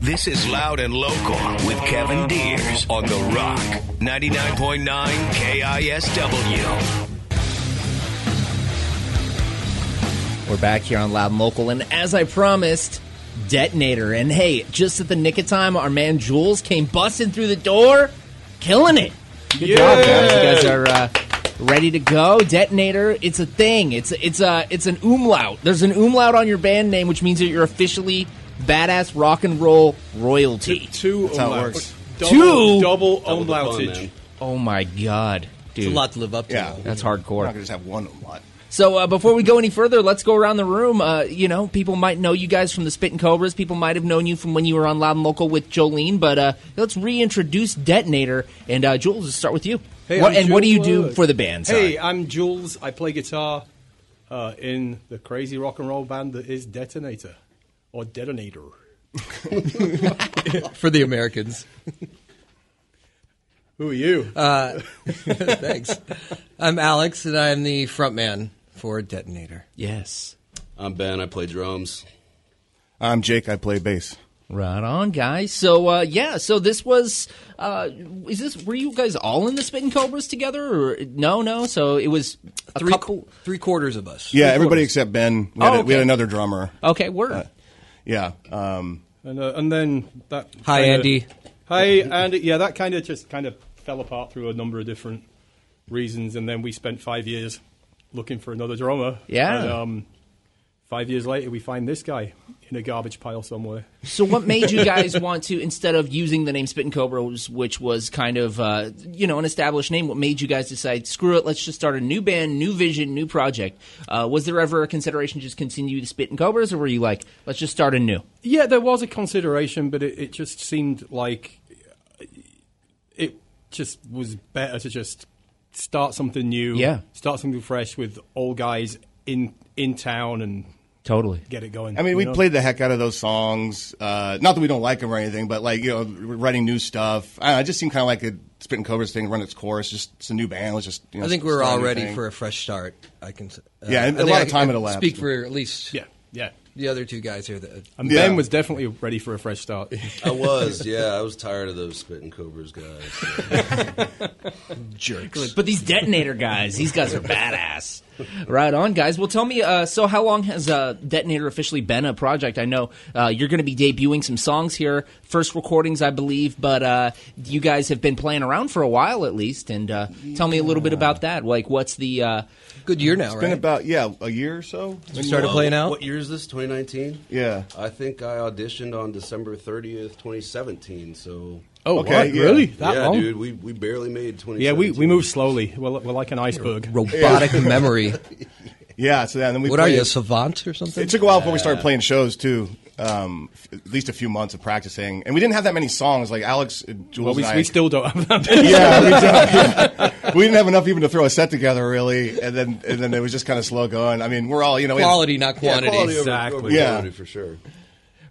This is Loud and Local with Kevin Deers on The Rock 99.9 KISW. We're back here on Loud and Local, and as I promised, Detonator. And hey, just at the nick of time, our man Jules came busting through the door, killing it. Good job, guys. You guys are uh, ready to go. Detonator. It's a thing. It's it's a it's an umlaut. There's an umlaut on your band name, which means that you're officially badass rock and roll royalty. Two how it works. Double, Two? double Double the umlautage. Oh my god, dude, It's a lot to live up to. Yeah. though. that's We're hardcore. not gonna just have one lot. So uh, before we go any further, let's go around the room. Uh, you know, people might know you guys from the Spittin' Cobras. People might have known you from when you were on Loud and Local with Jolene. But uh, let's reintroduce Detonator. And uh, Jules, let's start with you. Hey, What- I'm and what do you do Jules. for the band? Sorry. Hey, I'm Jules. I play guitar uh, in the crazy rock and roll band that is Detonator or Detonator. For the Americans. Who are you? Uh, Thanks. I'm Alex, and I'm the frontman for Detonator. yes. I'm Ben. I play drums. I'm Jake. I play bass. Right on, guys. So uh, yeah, so this was. Uh, is this were you guys all in the Spittin' Cobras together? Or no, no. So it was a Three, couple. three quarters of us. Yeah, Three everybody quarters. except Ben. We had, Oh, a- we had another drummer. Okay, word. Uh, Yeah. Um, and, uh, and then that. Hi, kinda- Andy. Hi, Andy. Yeah, that kind of just kind of fell apart through a number of different reasons, and then we spent five years looking for another drummer. Yeah. And, um, five years later, we find this guy in a garbage pile somewhere. So, what made you guys want to, instead of using the name Spittin' Cobras, which was kind of, uh, you know, an established name, what made you guys decide, screw it, let's just start a new band, new vision, new project? Uh, was there ever a consideration to just continue the Spittin' Cobras, or were you like, let's just start a new? Yeah, there was a consideration, but it, it just seemed like it just was better to just start something new. Yeah. Start something fresh with old guys in in town and Totally. get it going. I mean, we know? played the heck out of those songs. Uh, not that we don't like them or anything, but like you know, writing new stuff. I don't know, it just seemed kind of like a Spitting Cobras thing, run its course. Just it's a new band. Let's just. You know, I think we're all ready thing. for a fresh start. I can. Uh, Yeah, and a lot I of time can had elapsed. Speak for at least Yeah, yeah. the other two guys here. That And Yeah. Ben was definitely ready for a fresh start. I was, yeah. I was tired of those spitting cobras guys. jerks. But these Detonator guys, these guys are badass. Right on, guys. Well, tell me, uh, so how long has uh, Detonator officially been a project? I know uh, you're going to be debuting some songs here, first recordings, I believe, but uh, you guys have been playing around for a while at least. And uh, tell me a little bit about that. Like, what's the. Uh, Good year now, It's right? been about yeah a year or so. you started playing out. What year is this? 2019? Yeah. I think I auditioned on December 30th, 2017. So Oh, Okay, what? yeah. really? That yeah, long? dude, we, we barely made twenty. Yeah, we, we move slowly. We're, we're like an iceberg. Robotic memory. Yeah. So yeah, then we. What are you, a savant or something? It took a while before we started playing shows too. Um, f- at least a few months of practicing, and we didn't have that many songs. Like Alex, uh, Jules, Well, we, and I, we still don't have that. yeah, we, don't, yeah. we didn't have enough even to throw a set together really, and then and then it was just kind of slow going. I mean, we're all you know we had- Quality, not Yeah, quantity. quality over, Exactly. over Yeah. quantity for sure.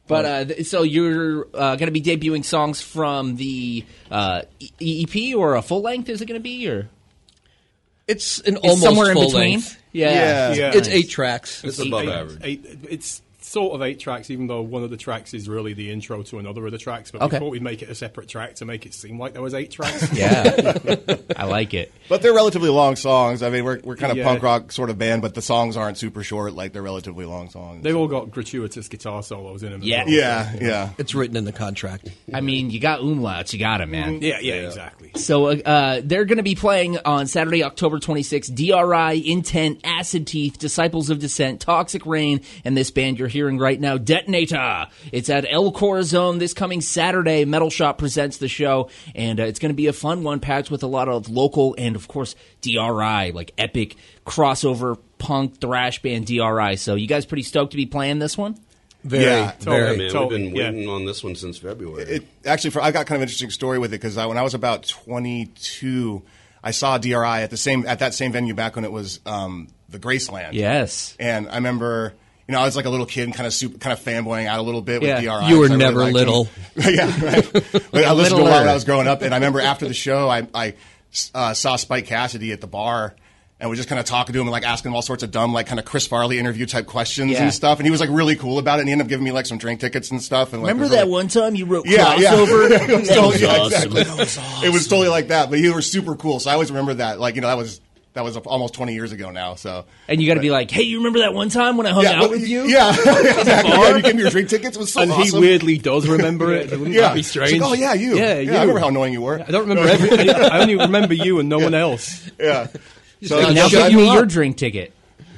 But uh, th- so you're uh, going to be debuting songs from the uh, E- EP or a full length? Is it going to be or It's an It's almost somewhere in full between? length. Yeah. Yeah. Yeah. It's eight tracks. It's above eight, average. Eight, it's sort of eight tracks, even though one of the tracks is really the intro to another of the tracks. But Okay. we thought we'd make it a separate track to make it seem like there was eight tracks. Yeah, I like it. But they're relatively long songs. I mean, we're we're kind of Yeah. punk rock sort of band, but the songs aren't super short. Like they're relatively long songs. They've all got gratuitous guitar solos in them. Yeah. well. yeah, yeah. It's written in the contract. I mean, you got umlauts, you got it, man. Yeah, yeah, exactly. So uh, uh, they're going to be playing on Saturday, October 26th. DRI, Intent, Acid Teeth, Disciples of Dissent, Toxic Rain, and this band you're hearing right now, Detonator. It's at El Corazon this coming Saturday. Metal Shop presents the show, and uh, it's going to be a fun one, packed with a lot of local and, of course, DRI, like epic crossover punk thrash band DRI. So you guys pretty stoked to be playing this one? Very, Yeah, very. Yeah, man, Totally, we've been yeah. waiting on this one since February. It actually, for, I got kind of an interesting story with it because when I was about 22, I saw DRI at the same at that same venue back when it was um, the Graceland. Yes. and I remember. You know, I was like a little kid and kind of super, kind of fanboying out a little bit with Yeah. DRI. You were really never liked little. yeah, right. But I listened to a lot when I was growing up, and I remember after the show, I, I uh, saw Spike Cassidy at the bar, and was just kind of talking to him and like asking him all sorts of dumb, like kind of Chris Farley interview type questions Yeah. and stuff. And he was like really cool about it. And he ended up giving me like some drink tickets and stuff. And like, Remember that really- one time you wrote yeah, crossover? yeah. it was totally, was yeah, awesome. exactly. It was totally like that. But he was super cool. So I always remember that. Like you know, that was that was almost twenty years ago now. So And you got to be like, hey, you remember that one time when I hung yeah, out with you? Yeah, exactly. Yeah, you gave me your drink tickets. It was so and awesome. he weirdly does remember it. Wouldn't yeah. that be strange? like, oh yeah, you. Yeah, you. I remember how annoying you were. I don't remember every. I only remember you and no one else. Yeah. So, gotta uh, Now give you him your drink ticket.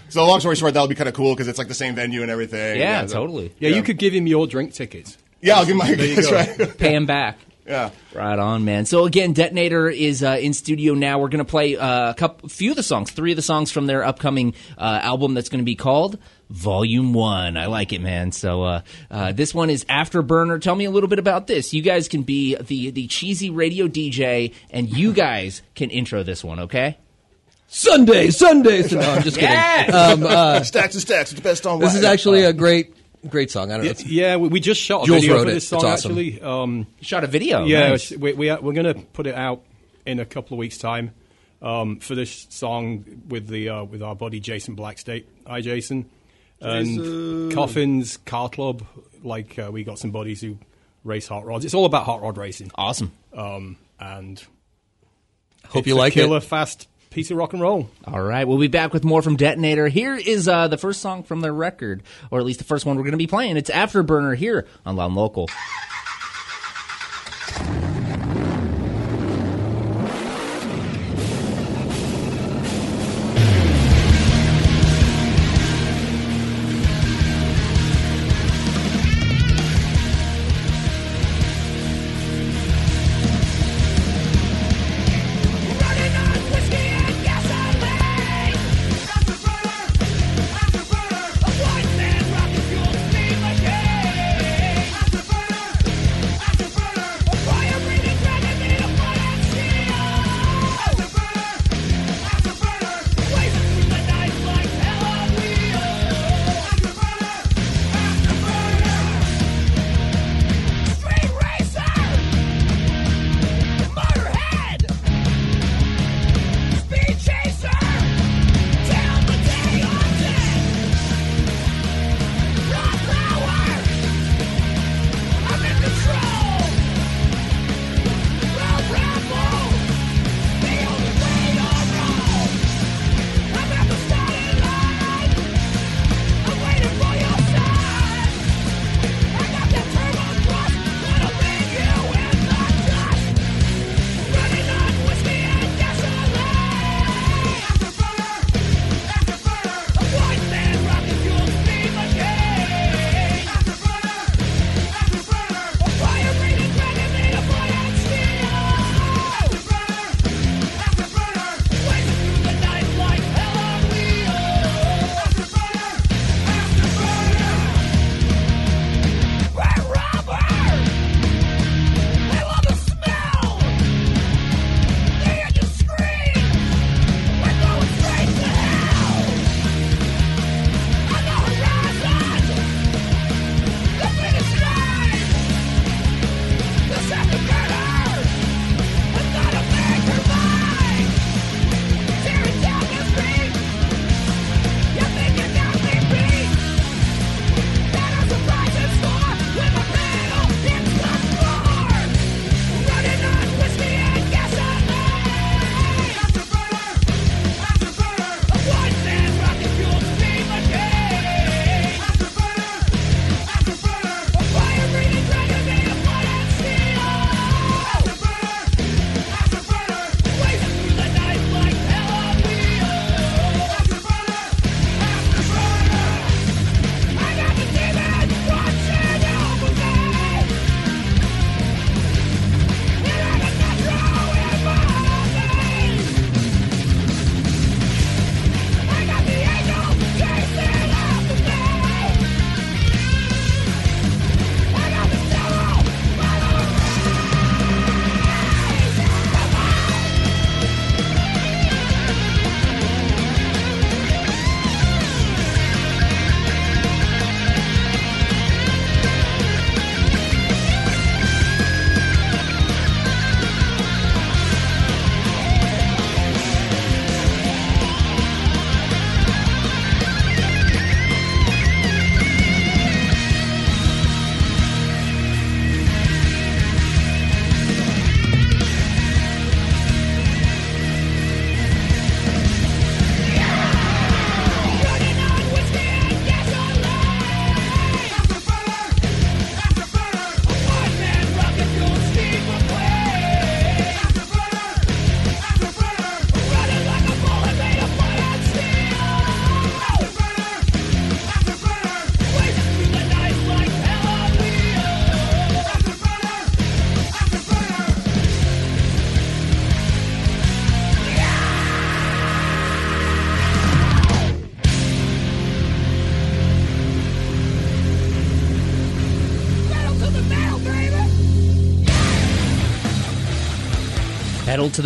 so long story short, that would be kind of cool because it's like the same venue and everything. Yeah, so- totally. Yeah, you could give him your drink tickets. Yeah, I'll give my. you That's go. right. Pay him back. Yeah. Right on, man. So again, Detonator is uh, in studio now. We're going to play uh, a couple, few of the songs, three of the songs from their upcoming uh, album that's going to be called Volume One. I like it, man. So uh, uh, this one is Afterburner. Tell me a little bit about this. You guys can be the the cheesy radio DJ, and you guys can intro this one, okay? Sunday, Sunday. No, I'm just kidding. Yes! Um, uh, Stacks and stacks. It's the best on. this is actually a great, great song. I don't know. It's- Yeah, we, we just shot a Jules video wrote for this song awesome. actually. Um, Shot a video. yeah, Nice. we, we we're going to put it out in a couple of weeks' time um, for this song with the uh, with our buddy Jason Blackstate. Hi, Jason. And Coffins Car Club. Like uh, we got some buddies who race hot rods. It's all about hot rod racing. awesome. Um, and Hope it's you a like killer it. Killer fast piece of rock and roll. All right, we'll be back with more from Detonator. Here is uh, the first song from their record, or at least the first one we're going to be playing. It's Afterburner here on Loud Local.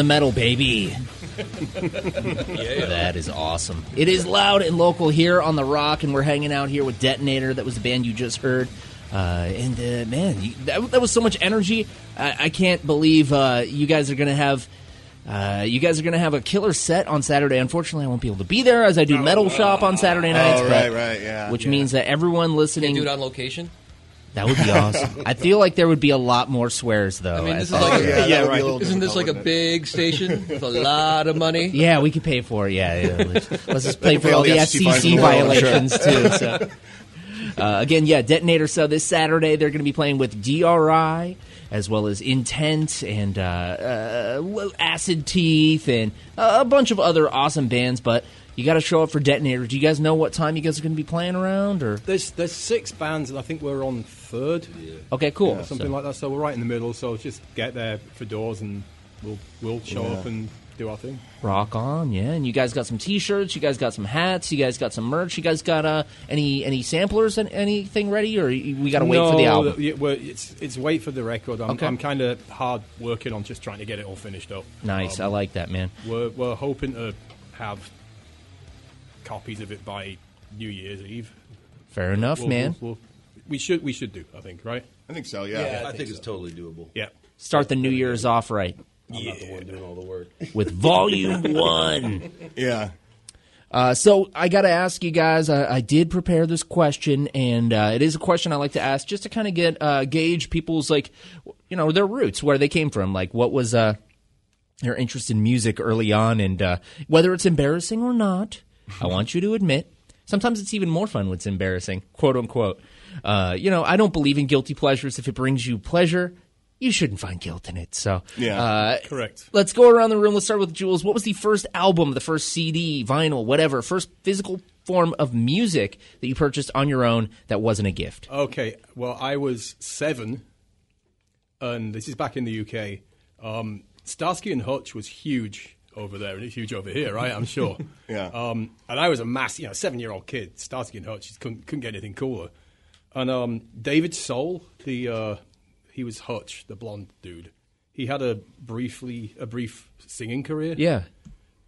The metal, baby. That is awesome. It is loud and local here on the Rock, and we're hanging out here with Detonator. That was the band you just heard. Uh, and uh, man, you, that, that was so much energy. I, I can't believe uh, you guys are going to have. Uh, you guys are going to have a killer set on Saturday. Unfortunately, I won't be able to be there as I do Metal Shop on Saturday nights. Oh, but- right, right, yeah, Which yeah. means that everyone listening, Can you do it on location? That would be awesome. I feel like there would be a lot more swears though. I mean, this is that- like a, yeah, that would be a little isn't this like a big station with a lot of money? Yeah, we could pay for it. Yeah, yeah. Let's, let's just pay for pay all all the the FCC fines the world, I'm sure. violations too. So. Uh, again, yeah, Detonator. So this Saturday they're going to be playing with DRI as well as Intent and uh, uh, Acid Teeth and a bunch of other awesome bands. But you got to show up for Detonator. Do you guys know what time you guys are going to be playing around? Or There's there's six bands, and I think we're on third, okay, cool. something So- like that. So we're right in the middle. So just get there for doors, and we'll we'll show up and do our thing. Rock on, yeah. And you guys got some T-shirts. You guys got some hats. You guys got some merch. You guys got uh, any any samplers and anything ready, or we got to wait for the No, album? yeah, well, it's it's wait for the record. I'm, Okay. I'm kind of hard working on just trying to get it all finished up. Nice, I Um, like that, man. We're we're hoping to have copies of it by New Year's Eve. Fair enough, We'll- man. we'll- we'll- we should we should do. I think right. I think so. Yeah. I think it's totally doable. Yeah. Start the New Year's off right I'm not the one doing all the work. with Volume One. Yeah. Uh, so I got to ask you guys. I, I did prepare this question, and uh, it is a question I like to ask just to kind of get uh, gauge people's like, you know, their roots, where they came from, like what was uh, their interest in music early on, and uh, whether it's embarrassing or not. I want you to admit. Sometimes it's even more fun when it's embarrassing, quote unquote. Uh, you know, I don't believe in guilty pleasures. If it brings you pleasure, you shouldn't find guilt in it. So, Yeah. uh, Correct. Let's go around the room. Let's start with Jules. What was the first album, the first CD, vinyl, whatever, first physical form of music that you purchased on your own that wasn't a gift? Okay, well, I was seven, and this is back in the UK. Um, Starsky and Hutch was huge over there, and it's huge over here, right? I'm sure. Yeah. Um, and I was a mass, you know, seven-year-old kid. Starsky and Hutch just couldn't, couldn't get anything cooler. And um, David Soul, the uh, he was Hutch, the blonde dude. He had a briefly a brief singing career. Yeah.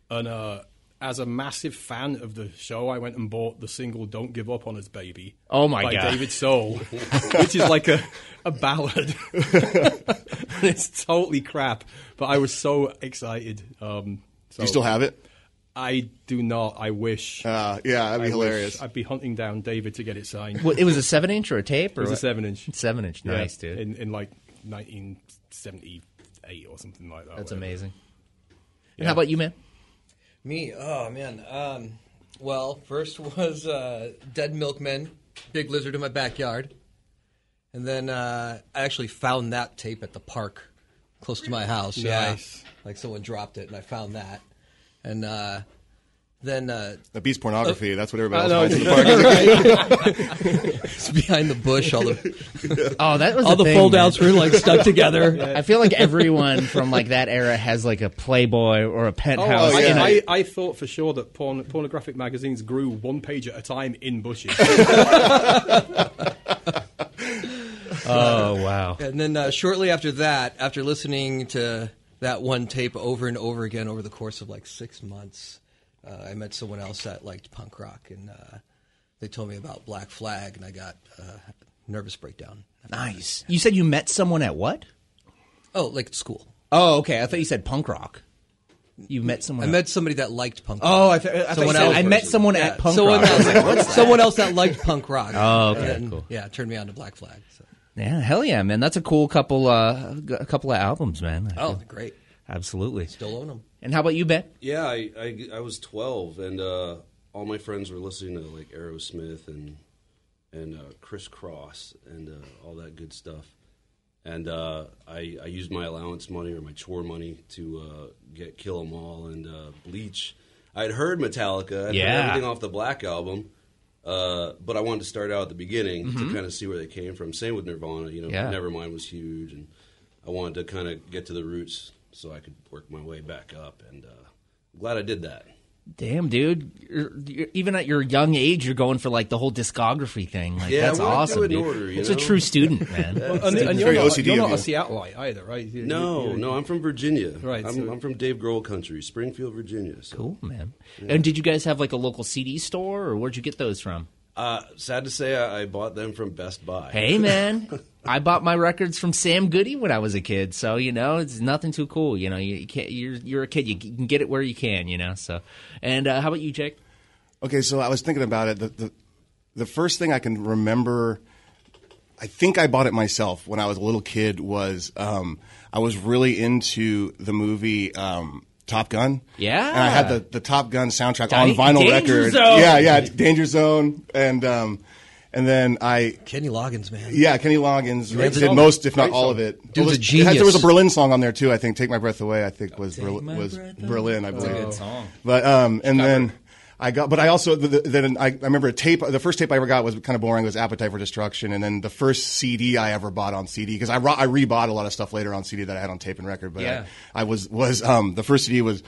And uh, as a massive fan of the show, I went and bought the single "Don't Give Up on Us, Baby." Oh, my by God. David Soul, which is like a a ballad. it's totally crap, but I was so excited. Um, so Do you still have it? I do not. I wish. Uh, yeah, that'd be I hilarious. Wish I'd be hunting down David to get it signed. What, it was a seven inch or a tape? Or It was a seven inch. Seven inch. Yeah, Nice, dude. In, in like 1978 or something like that. That's whatever. amazing. And how about you, man? Me? Oh man. Um, well, first was uh, Dead Milkmen, Big Lizard in my backyard, and then uh, I actually found that tape at the park close to my house. Yeah, Nice. like someone dropped it, and I found that, and uh, then uh, The beast pornography. that's what everybody I else know. finds in the park. it's behind the bush. All the Oh, that was all the, the thing, fold man. outs were like stuck together. I feel like everyone from like that era has like a Playboy or a Oh, penthouse. I, in a- I, I thought for sure that porn, pornographic magazines grew one page at a time in bushes. oh wow. And then uh, shortly after that, after listening to that one tape over and over again over the course of like six months, uh, I met someone else that liked punk rock, and uh, they told me about Black Flag, and I got uh, nervous breakdown. Nice. You said you met someone at what? Oh, like school. Oh, okay. I thought you said punk rock. You met someone. I met somebody that liked punk. rock. Oh, I, th- I Someone said else I met someone Yeah, at punk someone rock. Else, someone else that liked punk rock. Oh, okay, And, cool. Yeah, turned me on to Black Flag. So. Yeah, hell yeah, man. That's a cool couple. Uh, g- a couple of albums, man. I Oh, feel- great. absolutely. Still own them. And how about you, Ben? Yeah, I, I, I was 12, and uh, all my friends were listening to like Aerosmith and and uh, Kris Kross and uh, all that good stuff. And uh, I, I used my allowance money or my chore money to uh, get Kill 'Em All and uh, Bleach. I'd heard Metallica, I'd Yeah. heard everything off the Black album, uh, but I wanted to start out at the beginning to kind of see where they came from. Same with Nirvana, you know, Yeah. Nevermind was huge, and I wanted to kind of get to the roots so I could work my way back up. And uh, I'm glad I did that. Damn, dude! You're, you're, even at your young age, you're going for like the whole discography thing. Like Yeah, that's I wanna do awesome, it in dude. order, you it's a true student, man. And, and It's you're very not, OCD you're not a you. Seattleite either, right? You- No, you- you- no, I'm from Virginia. Right, I'm, so- I'm from Dave Grohl country, Springfield, Virginia. So. cool, man. And did you guys have like a local CD store, or where'd you get those from? Uh, sad to say, I, I bought them from Best Buy. Hey, man, I bought my records from Sam Goody when I was a kid, so you know it's nothing too cool. You know, you, you can't. You're you're a kid. You can get it where you can. You know. So, and uh, how about you, Jake? Okay, so I was thinking about it. The, the the first thing I can remember, I think I bought it myself when I was a little kid. Was um, I was really into the movie um, Top Gun? Yeah. and I had the, the Top Gun soundtrack Da- on vinyl Danger record. Zone. Yeah, yeah, Danger Zone, and um, and then I Kenny Loggins, man. yeah, Kenny Loggins Great did most, if not all song. of it. Dude's It was- a it had- there was a. Berlin song on there too. I think "Take My Breath Away." I think was Berlin, was Berlin. I believe. Good song. But um, and then I got, but I also the, the, then I, I remember a tape. The first tape I ever got was kind of boring. It was Appetite for Destruction, and then the first CD I ever bought on CD because I ro- I rebought a lot of stuff later on CD that I had on tape and record. But Yeah. I, I was was um the first CD was.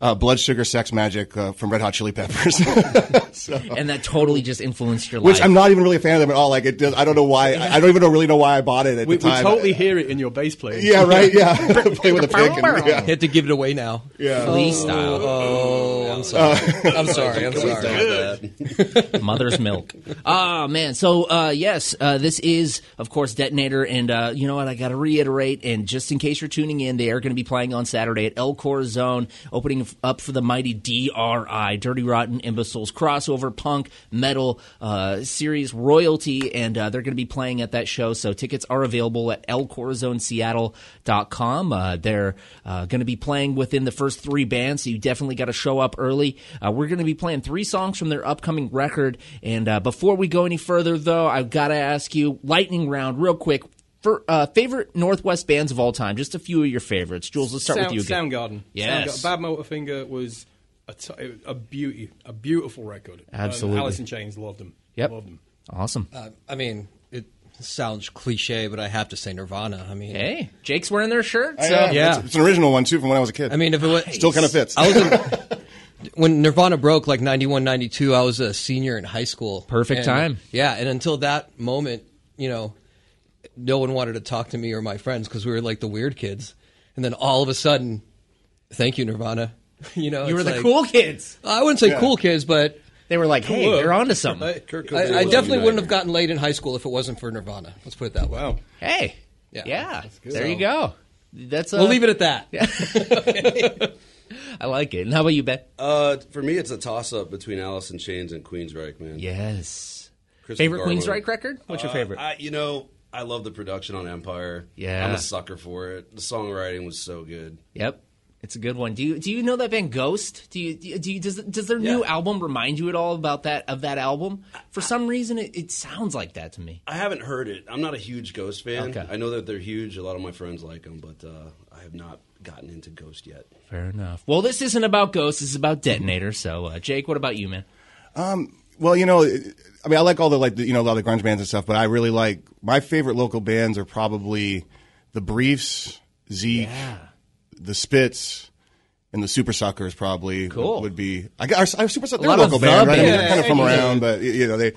Uh, Blood Sugar Sex Magik uh, from Red Hot Chili Peppers, so, And that totally just influenced your life which. I'm not even really a fan of them at all. Like it, does, I don't know why. I I don't even know, really know why I bought it at we, the we time. totally hear it in your bass playing. Yeah, right. Yeah, play with a pick. And, yeah. Had to give it away now. Yeah. Flea style. Oh, I'm sorry. I'm sorry. I'm sorry. Mother's milk. Ah, man. So, uh, yes, uh, this is, of course, Detonator. And uh, you know what? I got to reiterate, and just in case you're tuning in, they are going to be playing on Saturday at El Corazon, opening up for the mighty DRI, Dirty Rotten Imbeciles, crossover punk metal uh, series royalty. And uh, they're going to be playing at that show. So, tickets are available at elcorazonseattle.com. Uh, they're uh, going to be playing within the first three bands, so you definitely got to show up early. Uh, we're going to be playing three songs from their upcoming record. And uh, before we go any further, though, I've got to ask you, lightning round, real quick. For uh, favorite Northwest bands of all time, just a few of your favorites. Jules, let's start Sound, with you again. Soundgarden. Yes. Soundgarden. Badmotorfinger was a, t- a beauty, a beautiful record. Absolutely. Uh, Alice in Chains, loved them. Yep. Loved them. Awesome. Uh, I mean, it sounds cliche, but I have to say Nirvana. I mean, hey, Jake's wearing their shirt. So. Yeah, Yeah. It's, it's an original one too from when I was a kid. I mean, if it was still kind of fits. I was in, when Nirvana broke, like 91, 92, I was a senior in high school. Perfect And- time. Yeah, and until that moment, you know, no one wanted to talk to me or my friends because we were like the weird kids. And then all of a sudden, thank you, Nirvana. You know, You were the like- cool kids. I wouldn't say Yeah. cool kids, but They were like, hey, Cool. you're onto something. Right? Kurt I, I definitely wouldn't have gotten laid in high school if it wasn't for Nirvana. Let's put it that way. Wow. Hey. Yeah. Yeah. There you go. That's uh, We'll leave it at that. Yeah. I like it. And how about you, Ben? Uh, for me, it's a toss up between Alice in Chains and Queensryche, man. Yes. Christopher Favorite Garland. Queensryche record? What's your Uh, favorite? I, you know, I love the production on Empire. Yeah. I'm a sucker for it. The songwriting was so good. Yep. It's a good one. Do you do you know that band Ghost? Do you do you, does does their new album remind you at all about that of that album? For some reason, it, it sounds like that to me. I haven't heard it. I'm not a huge Ghost fan. Okay. I know that they're huge. A lot of my friends like them, but uh, I have not gotten into Ghost yet. Fair enough. Well, this isn't about Ghost. This is about Detonator. So, uh, Jake, what about you, man? Well, you know, I mean, I like all the like the, you know a lot of the grunge bands and stuff, but I really like my favorite local bands are probably the Briefs, Zeke, the Spits, and the Supersuckers. Probably Cool. would be. I got our, our Supersuckers. They're a lot of local band, right? I mean, bands. they're kind of from Yeah, yeah. around, but you know they.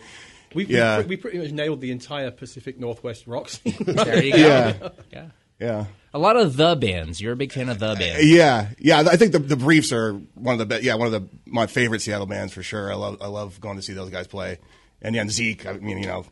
We, Yeah. we, we pretty much nailed the entire Pacific Northwest rock scene. There you go. Yeah, Yeah. yeah. A lot of the bands. You're a big fan of the bands. Yeah, yeah. I think the the Briefs are one of the be- yeah one of the my favorite Seattle bands for sure. I love I love going to see those guys play. And yeah, and Zeke. I mean, you know,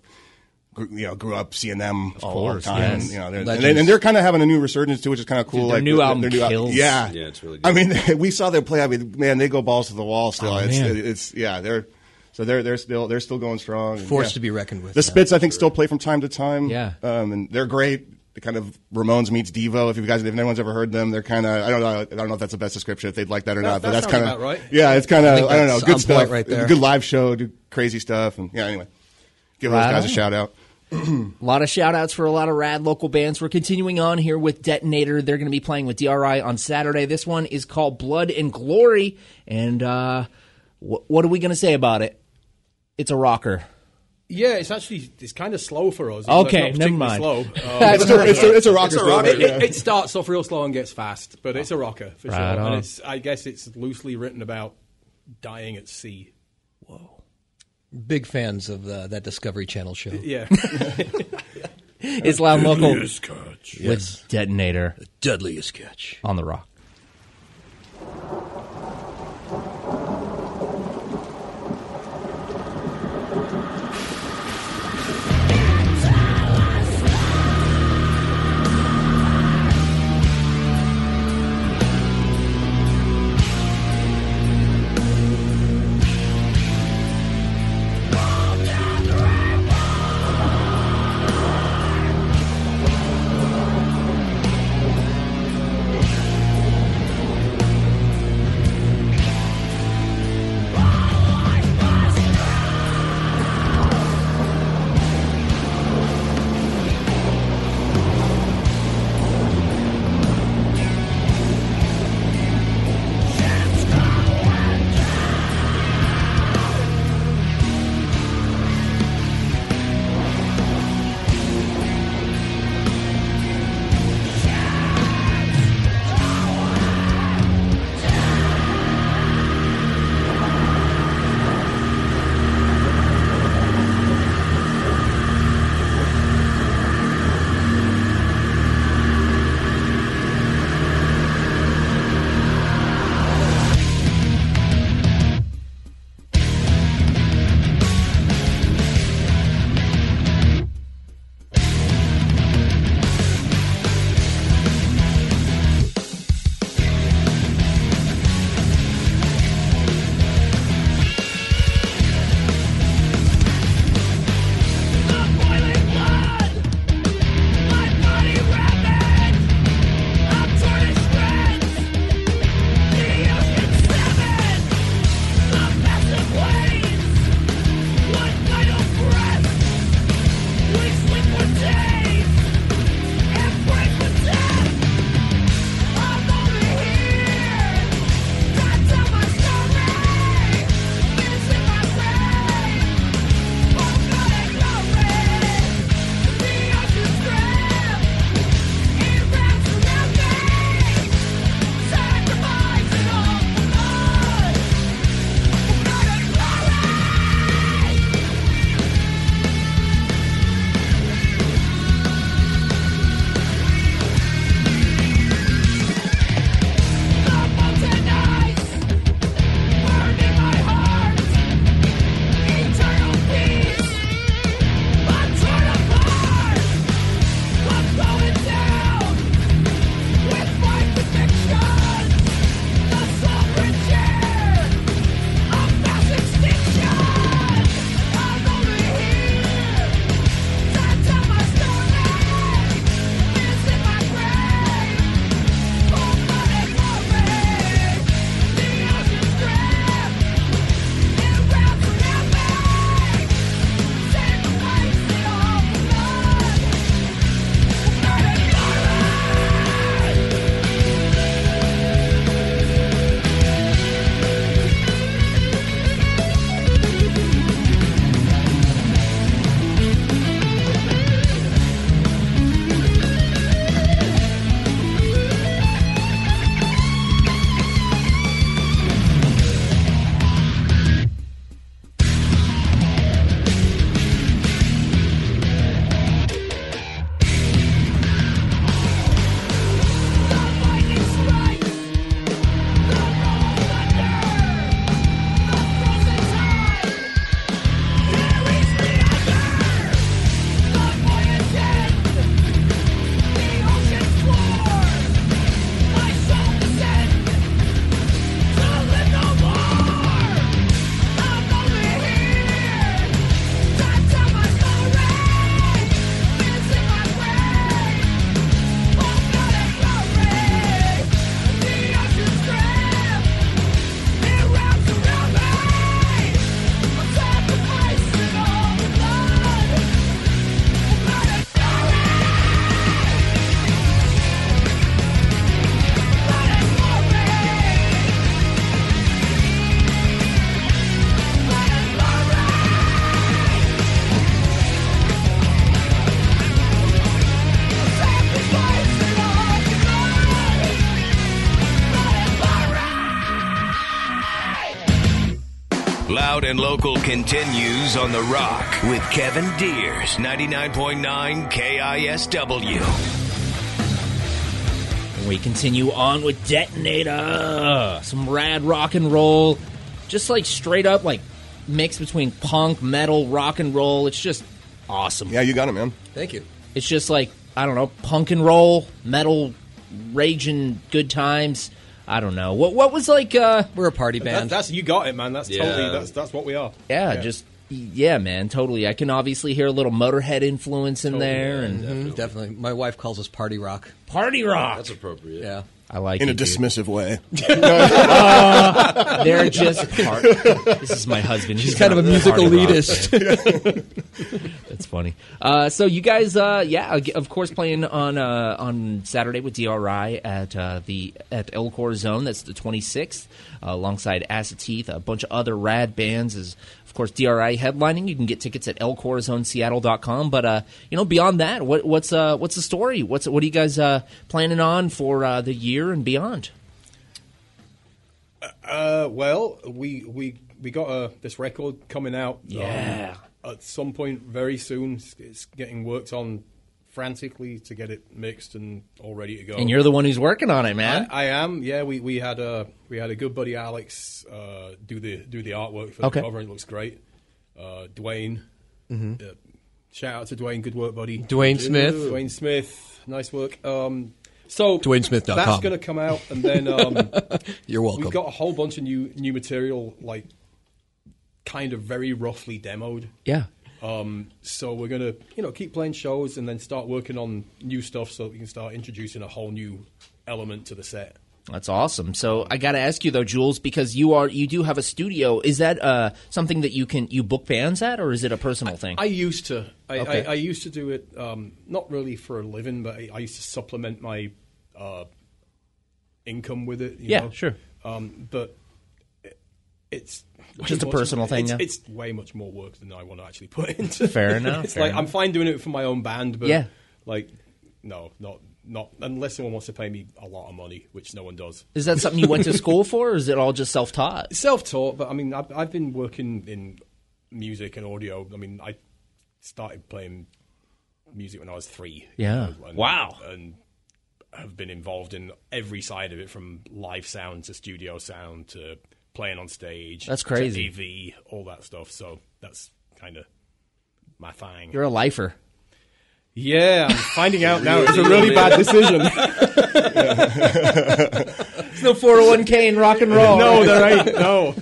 grew, you know, grew up seeing them all course, the time. yes. And, you know, they're, and, Legends. they, and they're kind of having a new resurgence too, which is kind of cool. Dude, their like new album al- kills. yeah, Yeah, it's really good. I mean, we saw them play. I mean, man, they go balls to the wall still. Oh, it's, man. it's yeah, they're so they're they're still they're still going strong. And, Forced yeah. to be reckoned with. The Spits, I think, still play from time to time. Yeah. um, and they're great. The kind of Ramones meets Devo. If you guys, if anyone's ever heard them, they're kind of. I don't know. I don't know if that's the best description. If they'd like that or That- not, but that that's kind of right. Yeah, it's kind of. think I, don't know. Good on stuff. point right there. Good live show. Do crazy stuff. And yeah. Anyway, give Right those guys on. a shout out. A lot of shout outs for a lot of rad local bands. We're continuing on here with Detonator. They're going to be playing with DRI on Saturday. This one is called Blood and Glory. And uh, wh- what are we going to say about it? It's a rocker. Yeah, it's actually it's kind of slow for us. It's okay, never mind. Slow. Um, it's, a, it's, a, it's a rocker. It's a rocker. It, it, starts off real slow and gets fast, but it's a rocker for right sure. On. And it's I guess it's loosely written about dying at sea. Whoa! Big fans of uh, that Discovery Channel show. Yeah. Islam local with yes. detonator. The deadliest catch on the rock. Loud and Local continues on The Rock with Kevin Deers, 99.9 KISW. And we continue on with Detonator. Some rad rock and roll. Just like straight up, like mix between punk, metal, rock and roll. It's just awesome. Yeah, you got it, man. Thank you. It's just like, I don't know, punk and roll, metal, raging good times. I don't know. What what was like uh We're a party That's, band. that's you got it, man. That's Yeah. totally that's that's what we are. yeah, just yeah, man, totally. I can obviously hear a little Motorhead influence in there and Mhm, definitely. My wife calls us party rock. party rock. That's appropriate. Yeah. I like In it, a dude. dismissive way. They're just part. this is my husband. He's kind of a not musical elitist. funny. Uh, so you guys, uh, yeah, of course, playing on uh, on Saturday with DRI at uh, the at El Corazon. That's the 26th, uh, alongside Acid Teeth, a bunch of other rad bands. Is of course DRI headlining. You can get tickets at elcorazonseattle.com. But uh, you know, beyond that, what, what's uh, what's the story? What's what are you guys uh, planning on for uh, the year and beyond? Uh, well, we we we got uh, this record coming out. um, Yeah. At some point very soon. It's, it's getting worked on frantically to get it mixed and all ready to go. And you're the one who's working on it, man. I, I am. Yeah, we, we had a we had a good buddy Alex uh, do the do the artwork for Okay. the cover. and It looks great. Uh, Dwayne, uh, shout out to Dwayne. Good work, buddy. Dwayne Smith. Dwayne Smith, nice work. Um, so DwayneSmith.com. That's going to come out, and then um, You're welcome. we've got a whole bunch of new new material, like kind of very roughly demoed. yeah. Um, so we're gonna, you know, keep playing shows and then start working on new stuff so that we can start introducing a whole new element to the set. That's awesome. So I got to ask you though, Jules, because you are you do have a studio. Is that uh, something that you can you book bands at, or is it a personal thing? I used to, I, Okay. I, I used to do it, um, not really for a living, but I, I used to supplement my uh, income with it. You Yeah, know? sure. Um, but it's Just a much- personal thing, It's, yeah. it's way much more work than I want to actually put into. Fair enough, It's fair like enough. I'm fine doing it for my own band, but Yeah. like no, not not unless someone wants to pay me a lot of money, which no one does. is that something you went to school for, or is it all just self taught? Self-taught, but I mean, I've, I've been working in music and audio. I mean, I started playing music when I was three. Yeah. and, Wow. And have been involved in every side of it, from live sound to studio sound to playing on stage. That's crazy. AV, all that stuff. So that's kind of my thing. You're a lifer. Yeah, I'm finding out now it's a really bad decision. There's no 401k in rock and roll. no, there ain't. No.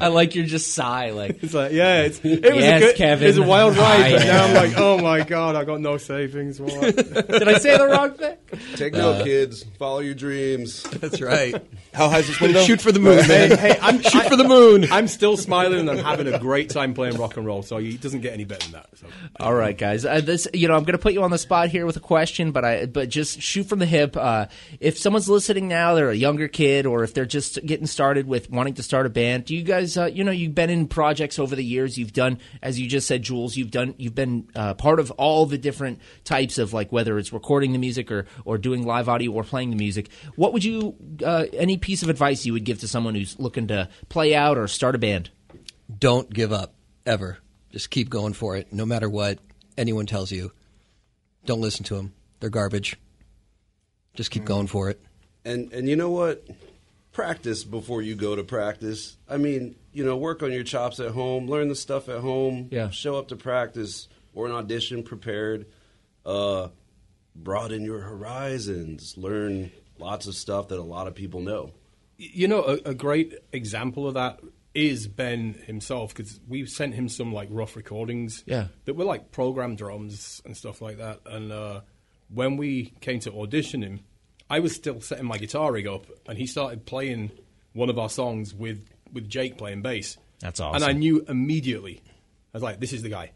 I like your just sigh. Like It's like, yeah, it's, it was Yes, a good, Kevin. It was a wild ride, I but now I'm like, oh my god, I got no savings. What? did I say the wrong thing? Take note, kids. Follow your dreams. That's right. How high is this window? Shoot for the moon, man. hey, I'm Shoot for the moon. I'm still smiling and I'm having a great time playing rock and roll. So it doesn't get any better than that. So. All right, guys. Uh, this, you know, I'm going to put you on the spot here with a question, but I, but just shoot from the hip. Uh, if someone's listening now, they're a younger kid, or if they're just getting started with wanting to start a band, do you guys, uh, you know, you've been in projects over the years. You've done, as you just said, Jules. You've done, you've been uh, part of all the different types of like whether it's recording the music or or doing live audio or playing the music. What would you, uh, any piece of advice you would give to someone who's looking to play out or start a band? Don't give up ever. Just keep going for it, no matter what anyone tells you. Don't listen to them. They're garbage. Just keep going for it. And and you know what? Practice before you go to practice. I mean, you know, work on your chops at home, learn the stuff at home. Yeah. Show up to practice or an audition prepared. Uh, broaden your horizons. Learn lots of stuff that a lot of people know. You know, a, a great example of that is Ben himself because we sent him some like rough recordings. Yeah. That were like program drums and stuff like that. And uh, when we came to audition him, I was still setting my guitar rig up, and he started playing one of our songs with with Jake playing bass. That's awesome. And. I knew immediately. I was like, "This is the guy,"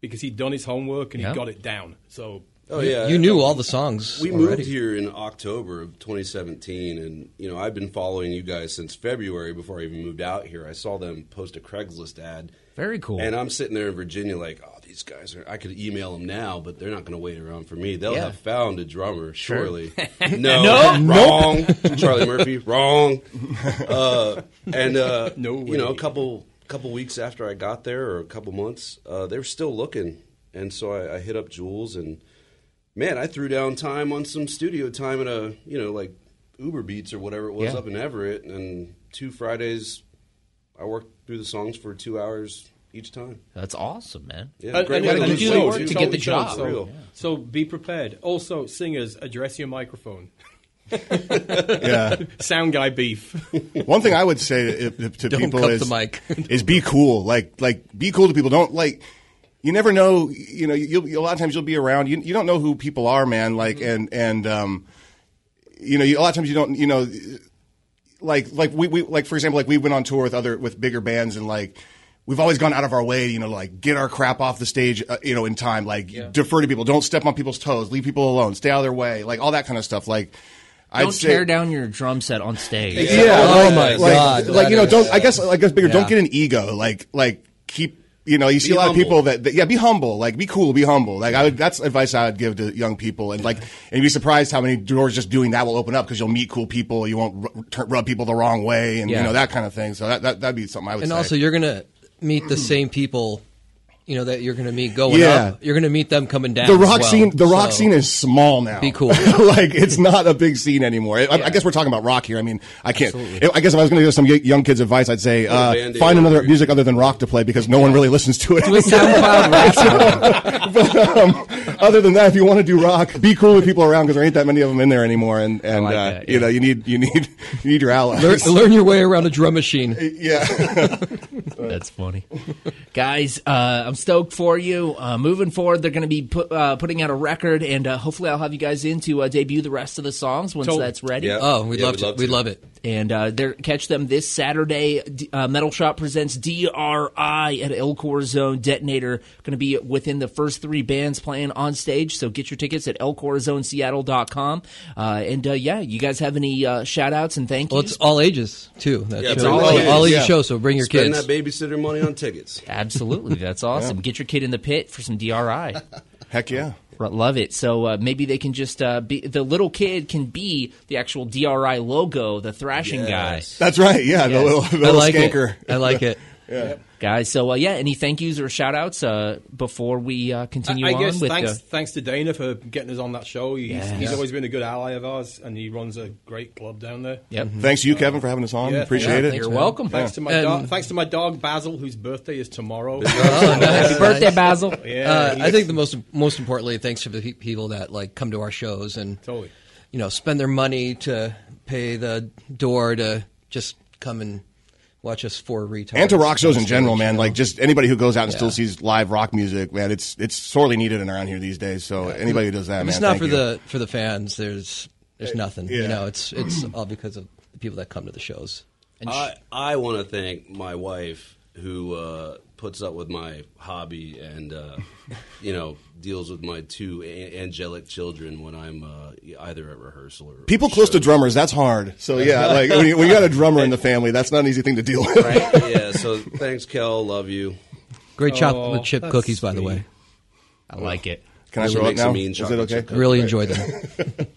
because he'd done his homework and Yeah. he got it down. So Oh yeah, You knew all the songs We already. moved here in October of 2017, and you know I've been following you guys since February before I even moved out here. I saw them post a Craigslist ad, Very cool. And I'm sitting there in Virginia, like, oh, these guys are. I could email them now, but they're not going to wait around for me. They'll Yeah. have found a drummer, Sure. surely. no, wrong. Charlie Murphy, wrong. Uh, and uh, No you know, a couple couple weeks after I got there, or a couple months, uh, they were still looking, and so I, I hit up Jules, and man, I threw down time on some studio time at a you know like Uber Beats or whatever it was Yeah. up in Everett, and two Fridays, I worked through the songs for two hours each time. That's awesome, man. Yeah, And- great and way it to you weight, work to get the job. So, real. so be prepared. Also, singers, address your microphone. Yeah. Sound guy beef. One thing I would say to, to, to people is the mic. is be cool. Like like be cool to people. Don't like. You never know. You know. You'll, a lot of times you'll be around. You, you don't know who people are, man. Like and and um, you know. You, a lot of times you don't. You know. Like like we, we like for example like we went on tour with other with bigger bands and like. We've always gone out of our way, you know, like get our crap off the stage, uh, you know, in time. Like defer to people, don't step on people's toes, leave people alone, stay out of their way, like all that kind of stuff. Like, I Don't I'd say, tear down your drum set on stage. yeah. Oh like, my like, God, Like you know, don't. I guess. I guess bigger. Yeah. Don't get an ego. Like like keep. You know, you see a lot of people that, that yeah, be humble. Like be cool, be humble. Like I would. That's advice I would give to young people. And like, and you'd be surprised how many doors just doing that will open up because you'll meet cool people. You won't r- rub people the wrong way, and Yeah. you know that kind of thing. So that that that'd be something I would. And say. also, you're gonna meet the same people, you know, that you're gonna meet going Yeah. up. You're gonna meet them coming down. the as rock well. scene the rock So- scene is small now Be cool. like it's not a big scene anymore I, I guess we're talking about rock here i mean i can't i guess if i was going to give some young kids advice i'd say uh, find another it. music other than rock to play because no one really listens to it Do a SoundCloud but um, other than that if you want to do rock be cool with people around because there ain't that many of them in there anymore and and like uh, that, you know you need you need you need your allies Learn, learn your way around a drum machine. yeah That's funny, guys. Uh, I'm stoked for you. Uh, moving forward, they're going to be put, uh, putting out a record, and uh, hopefully, I'll have you guys in to uh, debut the rest of the songs once Totally. that's ready. Yeah. Oh, we'd Yeah, love we'd to. love We'd to. love it. And uh, they're, catch them this Saturday. D- Uh, Metal Shop presents DRI at El Corazon Detonator. Going to be within the first three bands playing on stage. So get your tickets at elcorazonseattle.com. Uh, and uh, yeah, you guys have any uh, shout outs and thank Well, yous? it's all ages too. That Yeah, show. it's all, all all, ages, ages yeah. show. So bring your Spend kids. that babysitter money on tickets. Absolutely. That's awesome. Get your kid in the pit for some DRI. heck yeah Love it. So uh, maybe they can just uh, be the little kid can be the actual DRI logo, the thrashing Yes. that's right yeah the little, the I like skanker it. I like it. guy, guys. So uh, yeah, any thank yous or shout outs uh, before we uh, continue I, I on guess with thanks, uh, thanks to Dana for getting us on that show. He's, Yes. he's always been a good ally of ours, and he runs a great club down there. Yep. thanks to you kevin for having us on Yeah, appreciate yeah, it You're welcome. Thanks to my And- dog. Thanks to my dog Basil, whose birthday is tomorrow. Happy birthday, Basil. yeah, Uh, I think the most most importantly, thanks to the people that like come to our shows and Totally. you know spend their money to pay the door to just come and watch us four retards. and to rock shows in general, man. you know? Like just anybody who goes out and Yeah. still sees live rock music, man. It's it's sorely needed in around here these days. So anybody who does that, if man, it's not thank for you. the for the fans, there's there's nothing. yeah. You know, it's it's all because of the people that come to the shows. And sh- I, I want to thank my wife who uh, puts up with my hobby and uh, you know deals with my two a- angelic children when I'm uh, either at rehearsal or people close to drummers. That's hard. So yeah, like when you, when you got a drummer in the family, that's not an easy thing to deal with. Right? yeah. So thanks, Kel. Love you. Great Oh, chocolate chip that's cookies, by the sweet. way. I like it. Can I Also throw it make some now? mean Is it chocolate okay? chip I really enjoyed them.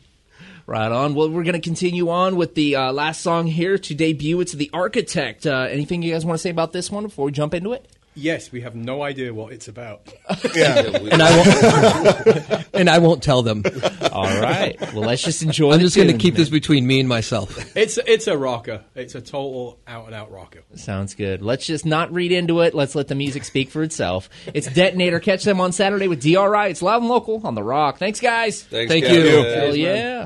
Right on. Well, we're going to continue on with the uh, last song here to debut. It's The Architect. Uh, anything you guys want to say about this one before we jump into it? Yes, we have no idea what it's about. Yeah. Yeah, and I won't and I won't tell them. All right. Well, let's just enjoy I'm just going to keep this between me and myself. It's it's a rocker. It's a total out and out rocker. Sounds good. Let's just not read into it. Let's let the music speak for itself. It's Detonator. Catch them on Saturday with DRI. It's loud and local on The Rock. Thanks, guys. Thanks, Thank Kel. you. Yeah. Hell yeah.